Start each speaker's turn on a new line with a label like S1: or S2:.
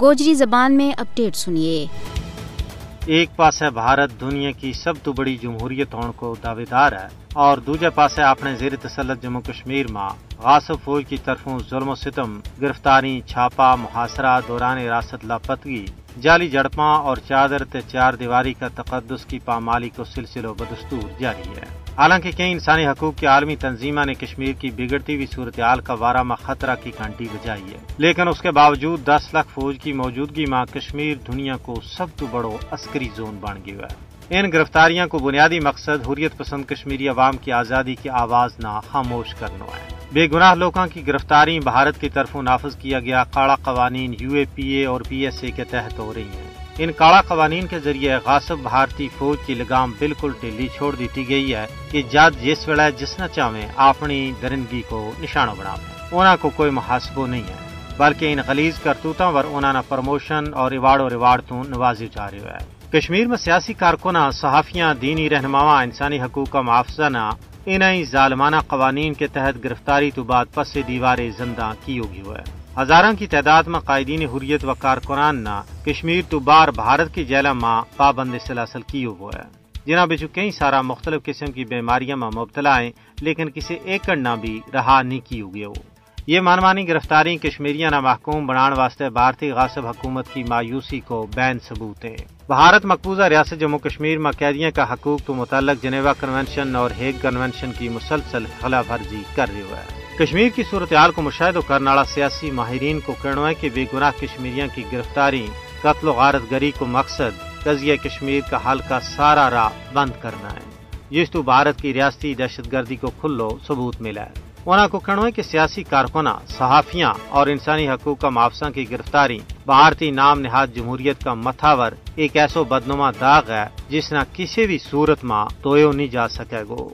S1: گوجری زبان میں اپڈیٹ سنیے۔
S2: ایک پاس ہے بھارت دنیا کی سب تو بڑی جمہوریت ہون کو دعوے دار ہے، اور دوجے پاس ہے اپنے زیر تسلط جموں کشمیر ماں غاصب فوج کی طرفوں ظلم و ستم، گرفتاری چھاپا محاصرہ، دوران راست لاپتگی۔ جعلی جڑپاں اور چادر تے چار دیواری کا تقدس کی پامالی کو سلسلہ بدستور جاری ہے۔ حالانکہ کئی انسانی حقوق کی عالمی تنظیمہ نے کشمیر کی بگڑتی ہوئی صورتحال کا وارہ میں خطرہ کی گھنٹی بجائی ہے۔ لیکن اس کے باوجود دس لاکھ فوج کی موجودگی میں کشمیر دنیا کو سب تو بڑو عسکری زون بن گیا ہے۔ ان گرفتاریاں کو بنیادی مقصد حریت پسند کشمیری عوام کی آزادی کی آواز نہ خاموش کرنا ہے۔ بے گناہ لوگوں کی گرفتاری بھارت کی طرف نافذ کیا گیا۔ کاڑا قوانین یو اے پی اے اور پی ایس اے کے تحت ہو رہی ہیں۔ ان کاڑا قوانین کے ذریعے غاصب بھارتی فوج کی لگام بالکل ٹیلی چھوڑ دیتی گئی ہے کہ جج جس ویلے جس نہ چاہیں اپنی درندگی کو نشانہ بنا انہوں کو کوئی محاسبہ نہیں ہے، بلکہ ان خلیز کرتوتوں پر انہوں نے پروموشن اور ریوارڈ و ریوارڈ تو نوازی جا رہے ہے کشمیر میں سیاسی کارکنہ صحافیاں، دینی رہنما انسانی حقوق کا محافظہ انہیں ظالمانہ قوانین کے تحت گرفتاری تو بعد پس دیوار زندہ کی ہوگی ہوئے۔ ہزاروں کی تعداد میں قائدین حریت و کارکنان نہ کشمیر تو بار بھارت کی جیلا ماں پابند سلاسل کی ہوئے۔ ہے جنہوں بچو کئی سارا مختلف قسم کی بیماریاں میں مبتلا ہیں، لیکن کسی ایکڑ نہ بھی رہا نہیں کی ہوگی ہو۔ یہ مانمانی گرفتاری کشمیریاں نہ محکوم بنان واسطے بھارتی غاصب حکومت کی مایوسی کو بین ثبوت ہے بھارت مقبوضہ ریاست جموں کشمیر میں قیدیوں کا حقوق تو متعلق جنیوا کنونشن اور ہیگ کنونشن کی مسلسل خلاف ورزی کر رہی ہوا ہے۔ کشمیر کی صورتحال کو مشاہدہ کرنے والا سیاسی ماہرین کو کہنا ہے کہ بے گناہ کشمیریوں کی گرفتاری، قتل و غارت گری کو مقصد قضیہ کشمیر کا حل کا سارا راہ بند کرنا ہے۔ جس تو بھارت کی ریاستی دہشت گردی کو کھلو ثبوت ملا ہے۔ انہوں کو کہنا ہے کہ سیاسی کارکنہ، صحافیاں اور انسانی حقوق کا معافسہ کی گرفتاری، بھارتی نام نہاد جمہوریت کا متھاور ایک ایسو بدنما داغ ہے جس نہ کسی بھی صورت ماں تویو نہیں جا سکے گو۔